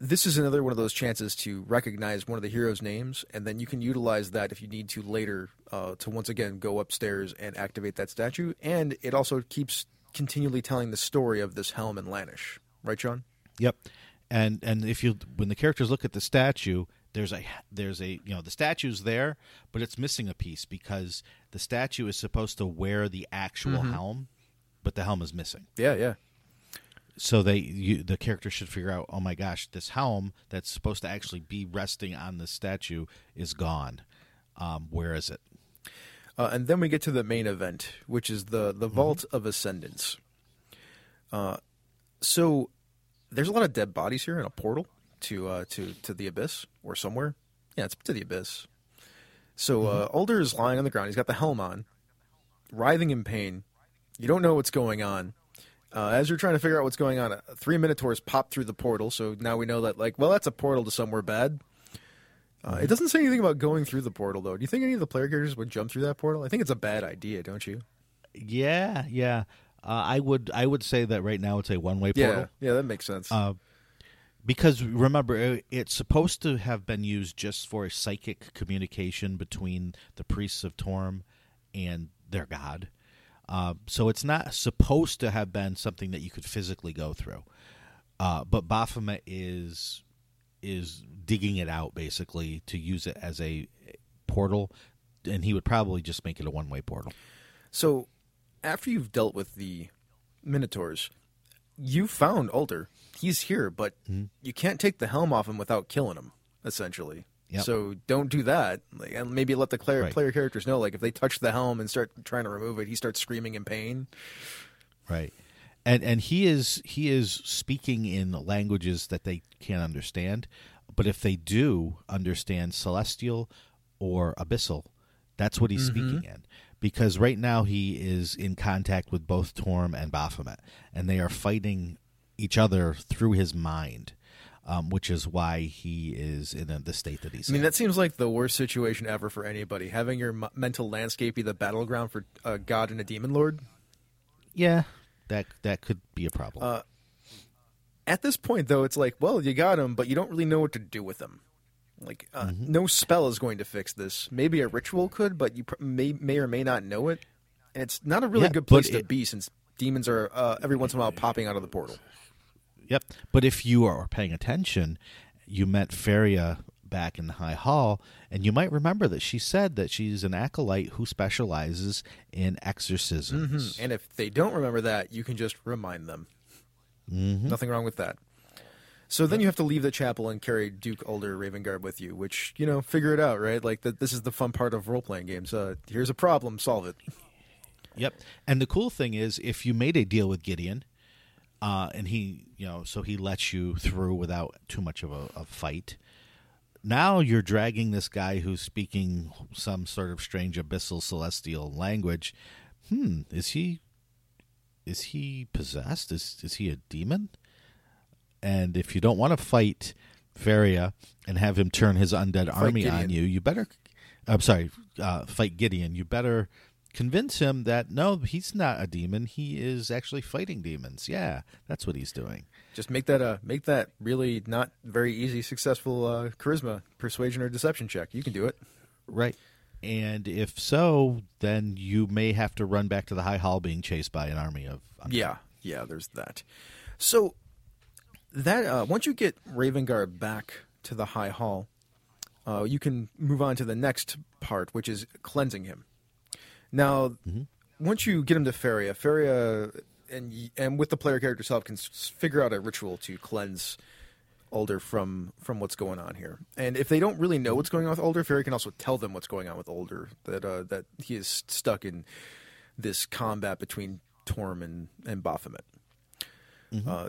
Speaker 3: this is another one of those chances to recognize one of the heroes' names, and then you can utilize that if you need to later uh, to once again go upstairs and activate that statue. And it also keeps continually telling the story of this helm and Lanish, right, Sean?
Speaker 4: Yep. And and if you when the characters look at the statue, there's a there's a you know the statue's there, but it's missing a piece because the statue is supposed to wear the actual helm, but the helm is missing.
Speaker 3: Yeah, yeah.
Speaker 4: So they you, the character should figure out, oh my gosh, this helm that's supposed to actually be resting on the statue is gone. Um, where is it?
Speaker 3: Uh, and then we get to the main event, which is the the Vault of Ascendance. Uh, so there's a lot of dead bodies here in a portal to uh, to to the abyss or somewhere. Yeah, it's to the abyss. So uh, Alder is lying on the ground. He's got the helm on, writhing in pain. You don't know what's going on. Uh, as you're trying to figure out what's going on, uh, three Minotaurs pop through the portal. So now we know that, like, well, that's a portal to somewhere bad. Uh, it doesn't say anything about going through the portal, though. Do you think any of the player characters would jump through that portal? I think it's a bad idea, don't you?
Speaker 4: Yeah, yeah. Uh, I would I would say that right now it's a one way portal.
Speaker 3: yeah, yeah, that makes sense.
Speaker 4: Uh, because remember it's supposed to have been used just for a psychic communication between the priests of Torm and their god. Uh, so it's not supposed to have been something that you could physically go through. Uh, but Baphomet is is digging it out basically to use it as a portal, and he would probably just make it a one way portal.
Speaker 3: So, after you've dealt with the Minotaurs, you found Alter. He's here, but mm-hmm. you can't take the helm off him without killing him. Essentially,
Speaker 4: Yep.
Speaker 3: so don't do that. Like, and maybe let the player,
Speaker 4: Right.
Speaker 3: player characters know, like if they touch the helm and start trying to remove it, he starts screaming in pain.
Speaker 4: Right. and and he is he is speaking in languages that they can't understand but if they do understand celestial or abyssal that's what he's mm-hmm. speaking in because right now he is in contact with both Torm and Baphomet and they are fighting each other through his mind um, which is why he is in the state that he's in.
Speaker 3: I mean,
Speaker 4: in.
Speaker 3: that seems like the worst situation ever for anybody. Having your m- mental landscape be the battleground for a god and a demon lord.
Speaker 4: yeah that that could be a problem
Speaker 3: Uh, At this point, though, it's like, well, you got him, but you don't really know what to do with him. Like, uh,
Speaker 4: Mm-hmm.
Speaker 3: no spell is going to fix this. Maybe a ritual could, but you pr- may may or may not know it. And it's not a really
Speaker 4: Yeah,
Speaker 3: good place to
Speaker 4: it-
Speaker 3: be since demons are uh, every once in a while popping out of the portal.
Speaker 4: Yep. But if you are paying attention, you met Pherria back in the High Hall, and you might remember that she said that she's an acolyte who specializes in exorcisms.
Speaker 3: And if they don't remember that, you can just remind them.
Speaker 4: Mm-hmm.
Speaker 3: Nothing wrong with that. So then you have to leave the chapel and carry Duke Ulder Ravengard with you, which you know, figure it out, right? Like that. This is the fun part of role playing games. Uh, here's a problem, solve it.
Speaker 4: Yep. And the cool thing is, if you made a deal with Gideon, uh, and he, you know, so he lets you through without too much of a, a fight. Now you're dragging this guy who's speaking some sort of strange abyssal celestial language. Hmm, is he is he possessed? Is is he a demon? And if you don't want to fight Pherria and have him turn his undead army on you, you better. I'm sorry, uh, fight Gideon. You better convince him that no, he's not a demon. He is actually fighting demons. Yeah, that's what he's doing.
Speaker 3: Just make that uh make that really not very easy, successful uh, charisma, persuasion, or deception check. You can do it.
Speaker 4: Right. And if so, then you may have to run back to the High Hall being chased by an army of.
Speaker 3: Yeah, yeah. There's that. So that uh, once you get Ravengard back to the High Hall, uh, you can move on to the next part, which is cleansing him. Now, once you get him to Pherria, Pherria and and with the player character itself can figure out a ritual to cleanse Ulder from from what's going on here. And if they don't really know what's going on with Ulder, Pherria can also tell them what's going on with Ulder that uh, that he is stuck in this combat between Torm and and Baphomet. Uh, I-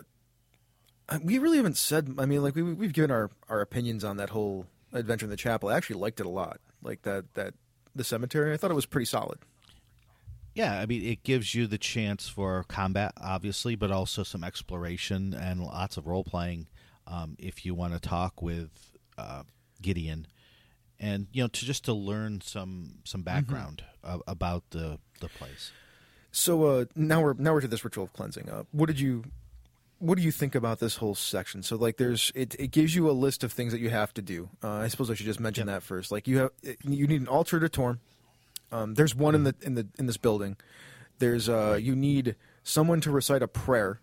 Speaker 3: we really haven't said. I mean, like we we've given our our opinions on that whole adventure in the chapel. I actually liked it a lot. Like that that the cemetery. I thought it was pretty solid.
Speaker 4: Yeah, I mean, it gives you the chance for combat, obviously, but also some exploration and lots of role playing um, if you want to talk with uh, Gideon, and you know, to just to learn some some background uh, about the the place.
Speaker 3: So uh, now we're now we're to this ritual of cleansing. Uh, what did you what do you think about this whole section? So like, there's it, it gives you a list of things that you have to do. Uh, I suppose I should just mention that first. Like you have you need an altar to Torm. Um, there's one in the in the in this building. There's uh, you need someone to recite a prayer,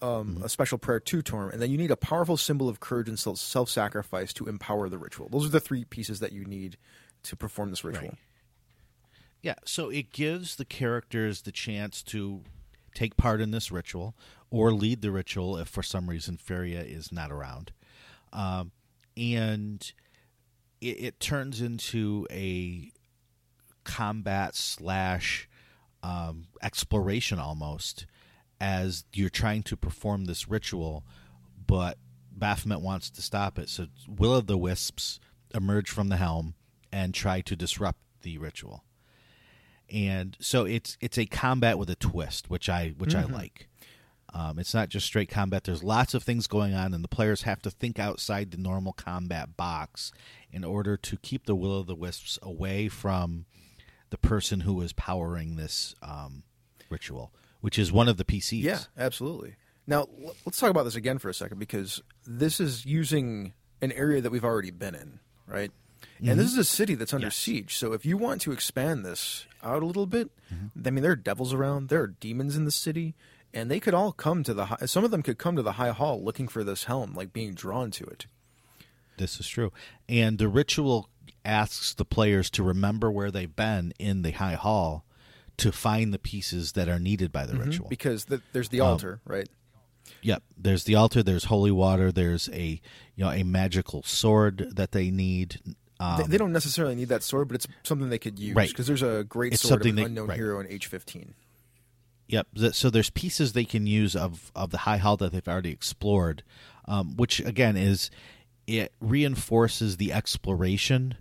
Speaker 3: um, a special prayer to Torm, and then you need a powerful symbol of courage and self sacrifice to empower the ritual. Those are the three pieces that you need to perform this ritual.
Speaker 4: Right. Yeah, so it gives the characters the chance to take part in this ritual or lead the ritual if for some reason Pherria is not around. Um, and it, it turns into a combat slash um, exploration almost as you're trying to perform this ritual, but Baphomet wants to stop it. So Will of the Wisps emerge from the helm and try to disrupt the ritual. And so it's it's a combat with a twist, which I which I like. Um, it's not just straight combat. There's lots of things going on, and the players have to think outside the normal combat box in order to keep the will of the wisps away from the person who is powering this um, ritual, which is one of the PCs.
Speaker 3: Yeah, absolutely. Now let's talk about this again for a second because this is using an area that we've already been in, right? And this mm-hmm. is a city that's under
Speaker 4: Yes.
Speaker 3: siege. So if you want to expand this out a little bit, mm-hmm. I mean, there are devils around, there are demons in the city, and they could all come to the. High, some of them could come to the high hall looking for this helm, like being drawn to it.
Speaker 4: This is true. And the ritual asks the players to remember where they've been in the high hall to find the pieces that are needed by the mm-hmm. ritual.
Speaker 3: because the, there's the
Speaker 4: Um,
Speaker 3: altar, right?
Speaker 4: Yep. There's the altar, there's holy water, there's a you know a magical sword that they need. Um,
Speaker 3: they, they don't necessarily need that sword, but it's something they could use
Speaker 4: Right.
Speaker 3: because there's a great
Speaker 4: It's
Speaker 3: sword of an
Speaker 4: they-
Speaker 3: unknown
Speaker 4: right.
Speaker 3: hero in H15.
Speaker 4: Yep. So there's pieces they can use of of the high hall that they've already explored, um, which again is it reinforces the exploration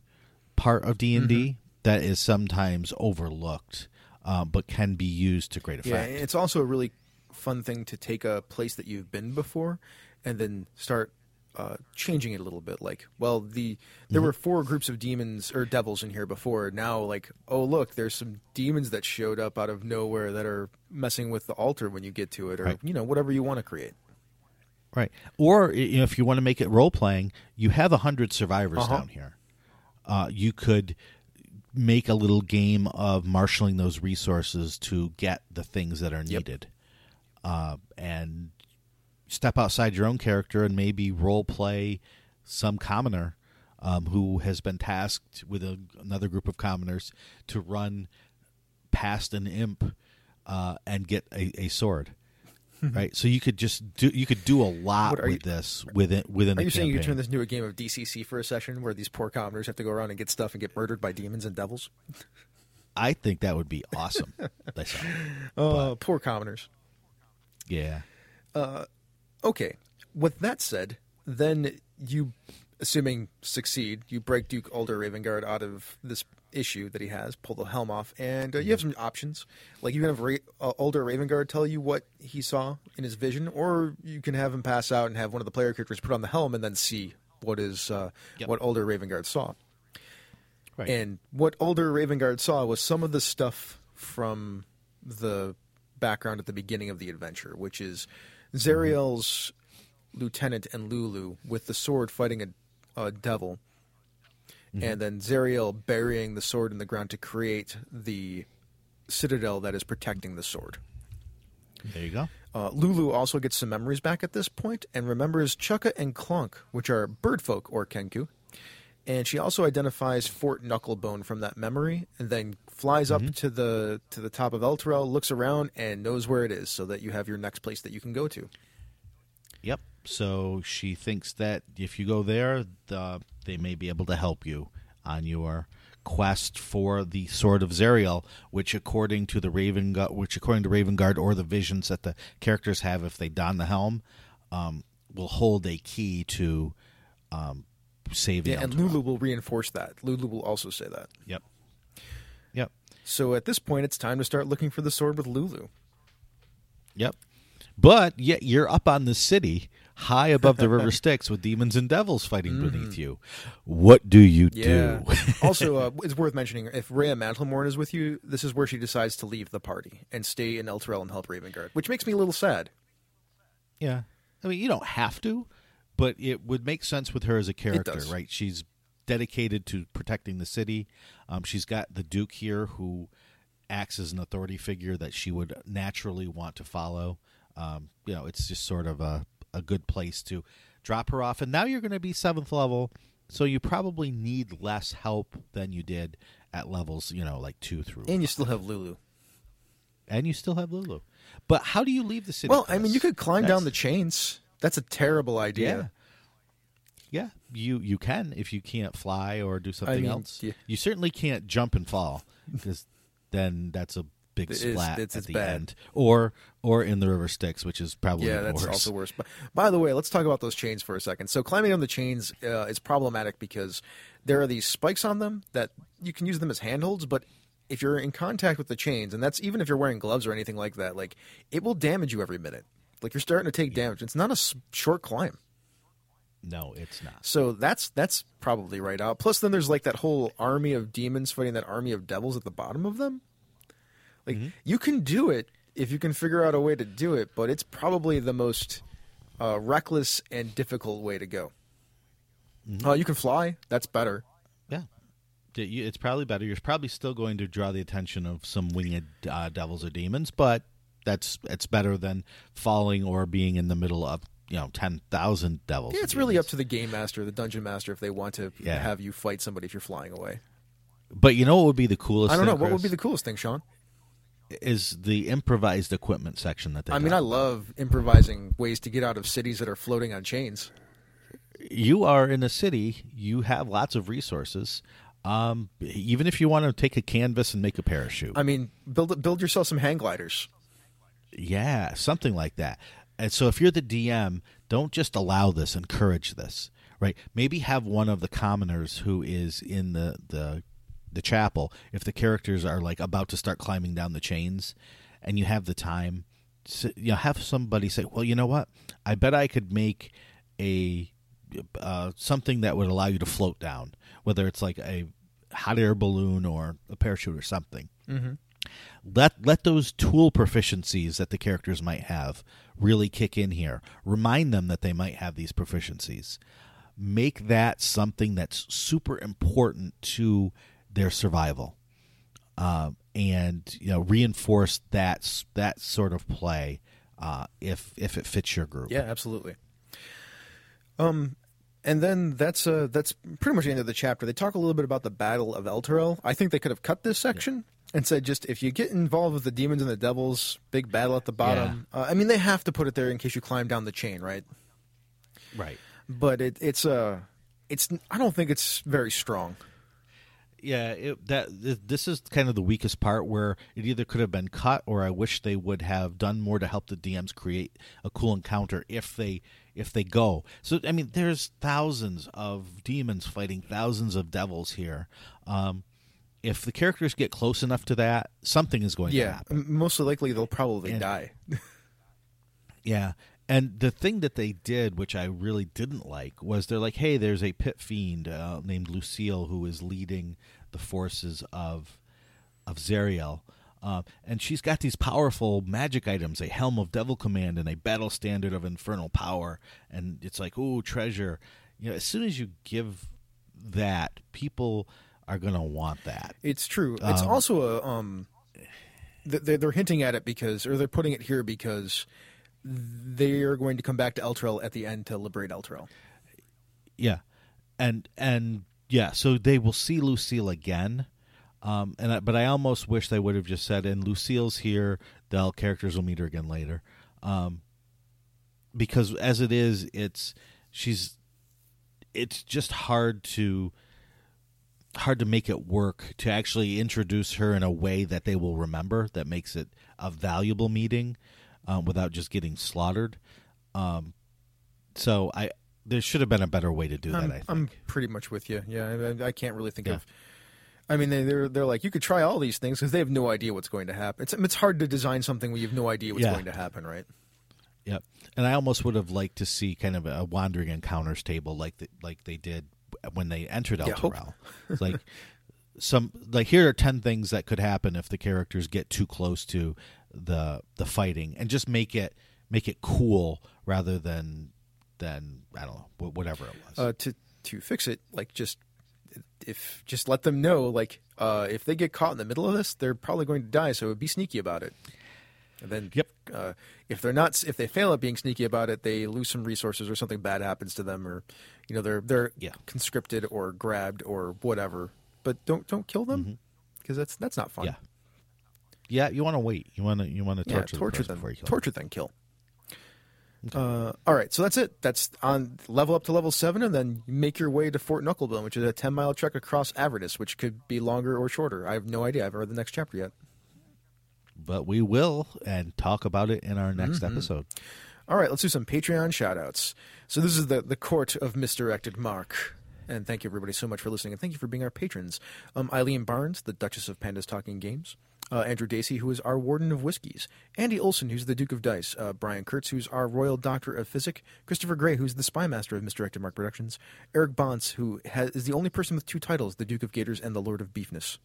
Speaker 4: part of D and D that is sometimes overlooked, uh, but can be used to great
Speaker 3: Yeah,
Speaker 4: effect.
Speaker 3: and it's also a really fun thing to take a place that you've been before and then start uh, changing it a little bit. Like, well, the there were four groups of demons or devils in here before. Now, like, oh look, there's some demons that showed up out of nowhere that are messing with the altar when you get to it, or
Speaker 4: Right.
Speaker 3: you know, whatever you want to create.
Speaker 4: Right. Or you know, if you want to make it role playing, you have a hundred survivors
Speaker 3: Uh-huh.
Speaker 4: down here. Uh, you could make a little game of marshaling those resources to get the things that are
Speaker 3: Yep.
Speaker 4: needed, uh, and step outside your own character and maybe role play some commoner um, who has been tasked with a, another group of commoners to run past an imp uh, and get a, a sword. right, so you could just do you could do a lot
Speaker 3: are
Speaker 4: with
Speaker 3: you-
Speaker 4: this within within
Speaker 3: Are
Speaker 4: the
Speaker 3: you saying you
Speaker 4: campaign.
Speaker 3: turn this into a game of DCC for a session where these poor commoners have to go around and get stuff and get murdered by demons and devils?
Speaker 4: I think that would be awesome.
Speaker 3: Oh, poor commoners.
Speaker 4: Yeah.
Speaker 3: Okay. With that said, then you, assuming succeed, you break Duke Alder Ravengard out of this issue that he has, pull the helm off, and uh, you have some options. Like you can have Ra- uh, Alder Ravengard tell you what he saw in his vision, or you can have him pass out and have one of the player characters put on the helm and then see what is uh,
Speaker 4: Yep.
Speaker 3: what Alder Ravengard saw.
Speaker 4: Right.
Speaker 3: And what Alder Ravengard saw was some of the stuff from the background at the beginning of the adventure, which is Zariel's lieutenant and Lulu with the sword fighting a, a devil, and then Zariel burying the sword in the ground to create the citadel that is protecting the sword.
Speaker 4: there you go.
Speaker 3: Uh, Lulu also gets some memories back at this point and remembers Chukka and Clunk, which are birdfolk or Kenku. And she also identifies Fort Knucklebone from that memory, and then flies up to the to the top of Elturel, looks around, and knows where it is, so that you have your next place that you can go to.
Speaker 4: Yep. So she thinks that if you go there, the, they may be able to help you on your quest for the Sword of Zariel, which according to the Raven, which according to Ravengard or the visions that the characters have if they don the helm, um, will hold a key to um, saving.
Speaker 3: Yeah, and Lulu will reinforce that. Lulu will also say that.
Speaker 4: Yep.
Speaker 3: So at this point, it's time to start looking for the sword with Lulu.
Speaker 4: Yep. But yet you're up on the city, high above the river Styx, with demons and devils fighting beneath you. What do you do?
Speaker 3: also, uh, it's worth mentioning if Reya Mantlemorn is with you, this is where she decides to leave the party and stay in Elturel and help Ravengard, which makes me a little sad.
Speaker 4: yeah. I mean, you don't have to, but it would make sense with her as a character, right? She's dedicated to protecting the city. Um, she's got the Duke here who acts as an authority figure that she would naturally want to follow. Um, you know, it's just sort of a, a good place to drop her off. And now you're going to be seventh level, so you probably need less help than you did at levels, you know, like two through.
Speaker 3: And you still have Lulu.
Speaker 4: and you still have Lulu. But how do you leave the city?
Speaker 3: Well, I mean, you could climb
Speaker 4: That's-
Speaker 3: down the chains. That's a terrible idea.
Speaker 4: Yeah. You you can if you can't fly or do something
Speaker 3: mean,
Speaker 4: else.
Speaker 3: yeah.
Speaker 4: You certainly can't jump and fall because then that's a big
Speaker 3: It is-
Speaker 4: splat
Speaker 3: it's-
Speaker 4: at
Speaker 3: it's
Speaker 4: the
Speaker 3: bad.
Speaker 4: end, or or in the river Styx, which is probably
Speaker 3: Yeah, that's
Speaker 4: worse.
Speaker 3: also worse. But by the way, let's talk about those chains for a second. So climbing on the chains uh, is problematic because there are these spikes on them that you can use them as handholds, but if you're in contact with the chains, and that's even if you're wearing gloves or anything like that, like it will damage you every minute. Like you're starting to take damage. It's not a short climb.
Speaker 4: No, it's not.
Speaker 3: So that's that's probably right out. Plus, then there's like that whole army of demons fighting that army of devils at the bottom of them. Like you can do it if you can figure out a way to do it, but it's probably the most uh, reckless and difficult way to go. Uh, you can fly. That's better.
Speaker 4: Yeah, it's probably better. You're probably still going to draw the attention of some winged uh, devils or demons, but that's it's better than falling or being in the middle of you know ten thousand devils.
Speaker 3: Yeah, it's really up to the game master, the dungeon master, if they want to
Speaker 4: Yeah.
Speaker 3: have you fight somebody if you're flying away.
Speaker 4: But you know what would be the coolest?
Speaker 3: I don't know
Speaker 4: thing,
Speaker 3: what would be the coolest thing, Sean.
Speaker 4: is the improvised equipment section that they.
Speaker 3: I mean, I love improvising ways to get out of cities that are floating on chains.
Speaker 4: you are in a city. You have lots of resources. Um, even if you want to take a canvas and make a parachute,
Speaker 3: I mean, build build yourself some hang gliders.
Speaker 4: Yeah, something like that. And so if you're the DM, don't just allow this, encourage this, right? Maybe have one of the commoners who is in the the the chapel if the characters are like about to start climbing down the chains and you have the time s- you know have somebody say, "Well, you know what? I bet I could make a uh, something that would allow you to float down, whether it's like a hot air balloon or a parachute or something." let let those tool proficiencies that the characters might have really kick in here. Remind them that they might have these proficiencies. Make that something that's super important to their survival, um, and you know reinforce that that sort of play uh, if if it fits your group.
Speaker 3: Yeah, absolutely. Um, and then that's uh that's pretty much the end of the chapter. They talk a little bit about the Battle of Elturel. I think they could have cut this section and said just if you get involved with the demons and the devils, big battle at the bottom. Uh, I mean, they have to put it there in case you climb down the chain, right?
Speaker 4: Right.
Speaker 3: But it, it's uh, it's I don't think it's very strong.
Speaker 4: Yeah, it, that th- this is kind of the weakest part where it either could have been cut or I wish they would have done more to help the DMs create a cool encounter if they if they go. So I mean, there's thousands of demons fighting thousands of devils here. Um, if the characters get close enough to that, something is going to
Speaker 3: Yeah,
Speaker 4: happen.
Speaker 3: m- mostly likely they'll probably
Speaker 4: And-
Speaker 3: die.
Speaker 4: Yeah. And the thing that they did, which I really didn't like, was they're like, hey, there's a pit fiend uh, named Lucille who is leading the forces of of Zariel. Uh, and she's got these powerful magic items a helm of devil command and a battle standard of infernal power. And it's like, ooh, treasure. You know, as soon as you give that, people are going to want that.
Speaker 3: It's true. It's
Speaker 4: Um,
Speaker 3: also a um, they're, they're hinting at it because, or they're putting it here because they are going to come back to Elturel at the end to liberate Elturel.
Speaker 4: Yeah, and and yeah, so they will see Lucille again. Um, and I, but I almost wish they would have just said, "And Lucille's here. The characters will meet her again later," um, because as it is, it's she's it's just hard to hard to make it work to actually introduce her in a way that they will remember that makes it a valuable meeting um, without just getting slaughtered. Um, so I there should have been a better way to do that.
Speaker 3: I'm,
Speaker 4: I think.
Speaker 3: I'm pretty much with you. Yeah, I, I can't really think
Speaker 4: Yeah.
Speaker 3: of. I mean, they, they're they're like you could try all these things because they have no idea what's going to happen. It's it's hard to design something when you have no idea what's
Speaker 4: Yeah.
Speaker 3: going to happen, right?
Speaker 4: Yep. And I almost would have liked to see kind of a wandering encounters table like the, like they did when they entered El
Speaker 3: Yeah,
Speaker 4: Terrell. It's like some like here are 10 things that could happen if the characters get too close to the the fighting and just make it make it cool rather than than I don't know whatever it was.
Speaker 3: Uh, to to fix it, like just if just let them know, like uh, if they get caught in the middle of this, they're probably going to die. So be sneaky about it. And then,
Speaker 4: Yep.
Speaker 3: uh, if they're not, if they fail at being sneaky about it, they lose some resources or something bad happens to them, or you know they're they're
Speaker 4: Yeah.
Speaker 3: conscripted or grabbed or whatever. But don't don't kill them because that's that's not fun.
Speaker 4: Mm-hmm. yeah. Yeah, you want to wait. You want to you want to
Speaker 3: Yeah,
Speaker 4: torture, the
Speaker 3: them.
Speaker 4: before you kill them.
Speaker 3: Torture then kill. Uh, all right, so that's it. That's on level up to level seven, and then make your way to Fort Knucklebone, which is a ten mile trek across Avernus, which could be longer or shorter. I have no idea. I haven't read the next chapter yet.
Speaker 4: But we will and talk about it in our next
Speaker 3: Mm-hmm.
Speaker 4: episode.
Speaker 3: All right, let's do some Patreon shoutouts. So this is the the court of misdirected Mark. And thank you everybody so much for listening, and thank you for being our patrons. Um, Eileen Barnes, the Duchess of Pandas Talking Games. Uh, Andrew Dacey, who is our Warden of Whiskies. Andy Olson, who's the Duke of Dice. Uh, Brian Kurtz, who's our Royal Doctor of Physic. Christopher Gray, who's the Spy Master of Misdirected Mark Productions. Eric Bonts, who has, is the only person with two titles, the Duke of Gators and the Lord of Beefness.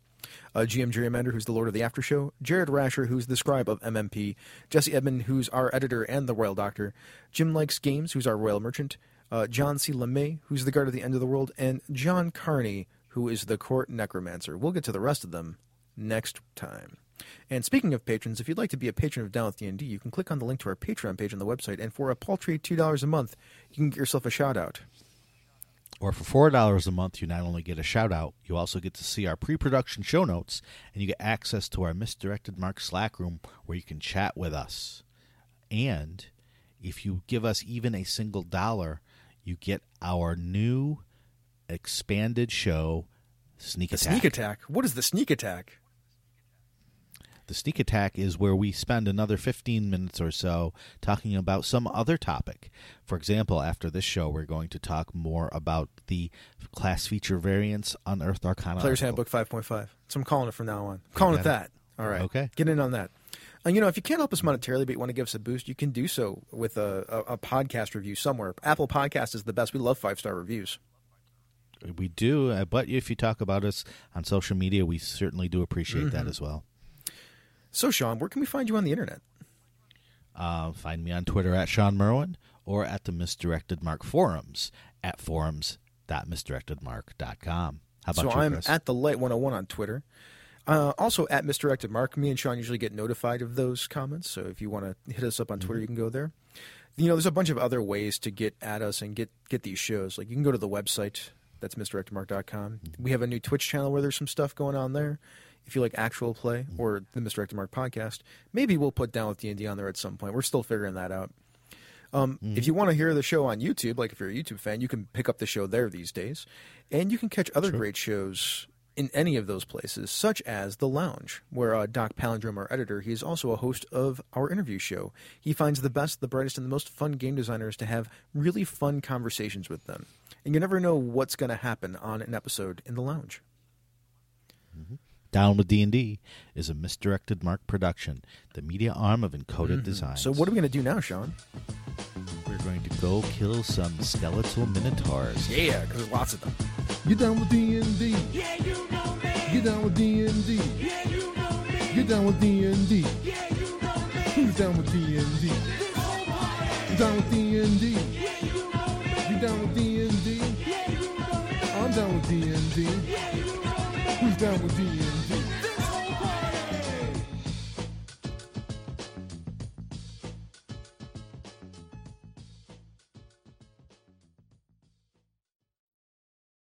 Speaker 3: Uh, GM Gerrymander, who's the Lord of the After Show, Jared Rasher, who's the scribe of MMP, Jesse Edmond, who's our editor and the Royal Doctor, Jim Likes Games, who's our Royal Merchant, uh, John C. LeMay, who's the Guard of the End of the World, and John Carney, who is the Court Necromancer. We'll get to the rest of them next time. And speaking of patrons, if you'd like to be a patron of Down with D&D, you can click on the link to our Patreon page on the website, and for a paltry $2 a month, you can get yourself a shout-out.
Speaker 4: Or for four dollars a month, you not only get a shout out, you also get to see our pre-production show notes, and you get access to our misdirected Mark Slack room where you can chat with us. And if you give us even a single dollar, you get our new expanded show, Sneak
Speaker 3: The
Speaker 4: Attack.
Speaker 3: Sneak Attack? What is the Sneak Attack?
Speaker 4: The Sneak Attack is where we spend another 15 minutes or so talking about some other topic. For example, after this show, we're going to talk more about the class feature variants on Unearthed Arcana.
Speaker 3: Player's
Speaker 4: article.
Speaker 3: Handbook 5.5. So I'm calling it from now on. I'm calling it that. All right.
Speaker 4: Okay.
Speaker 3: Get in on that. And you know, if you can't help us monetarily, but you want to give us a boost, you can do so with a, a, a podcast review somewhere. Apple Podcast is the best. We love five star reviews.
Speaker 4: We do, uh, but if you talk about us on social media, we certainly do appreciate
Speaker 3: Mm-hmm.
Speaker 4: that as well.
Speaker 3: So, Sean, where can we find you on the internet?
Speaker 4: Uh, find me on Twitter at Sean Merwin or at the Misdirected Mark forums at forums.misdirectedmark.com. How about
Speaker 3: so
Speaker 4: you,
Speaker 3: I'm
Speaker 4: Chris?
Speaker 3: at the light 101 on Twitter. Uh, also at misdirected mark. Me and Sean usually get notified of those comments. So if you want to hit us up on Twitter, you can go there. You know, there's a bunch of other ways to get at us and get get these shows. Like you can go to the website. That's misdirectedmark.com. We have a new Twitch channel where there's some stuff going on there. If you like actual play or the Misdirected Mark podcast, maybe we'll put down with D and D on there at some point. We're still figuring that out. Um, If you want to hear the show on YouTube, like if you're a YouTube fan, you can pick up the show there these days, and you can catch other great shows in any of those places, such as the Lounge, where uh, Doc Palindrome, our editor, he is also a host of our interview show. He finds the best, the brightest, and the most fun game designers to have really fun conversations with them, and you never know what's going to happen on an episode in the Lounge.
Speaker 4: Down with D&D is a Misdirected Mark production, the media arm of Encoded Designs.
Speaker 3: Mm-hmm. So what are we going to do now, Sean?
Speaker 4: We're going to go kill some skeletal minotaurs.
Speaker 3: Yeah, because there's lots of them.
Speaker 1: Get down with D&D.
Speaker 2: Yeah, you know me.
Speaker 1: Get down with D&D.
Speaker 2: Yeah, you know me.
Speaker 1: Get down with D&D.
Speaker 2: Yeah, you know me.
Speaker 1: Who's down with D&D?
Speaker 2: This whole party.
Speaker 1: Down with D&D.
Speaker 2: Yeah, you know me.
Speaker 1: You down with D&D?
Speaker 2: Yeah, you know me.
Speaker 1: I'm down with D&D.
Speaker 2: Yeah, you know me.
Speaker 1: Who's down with D&D?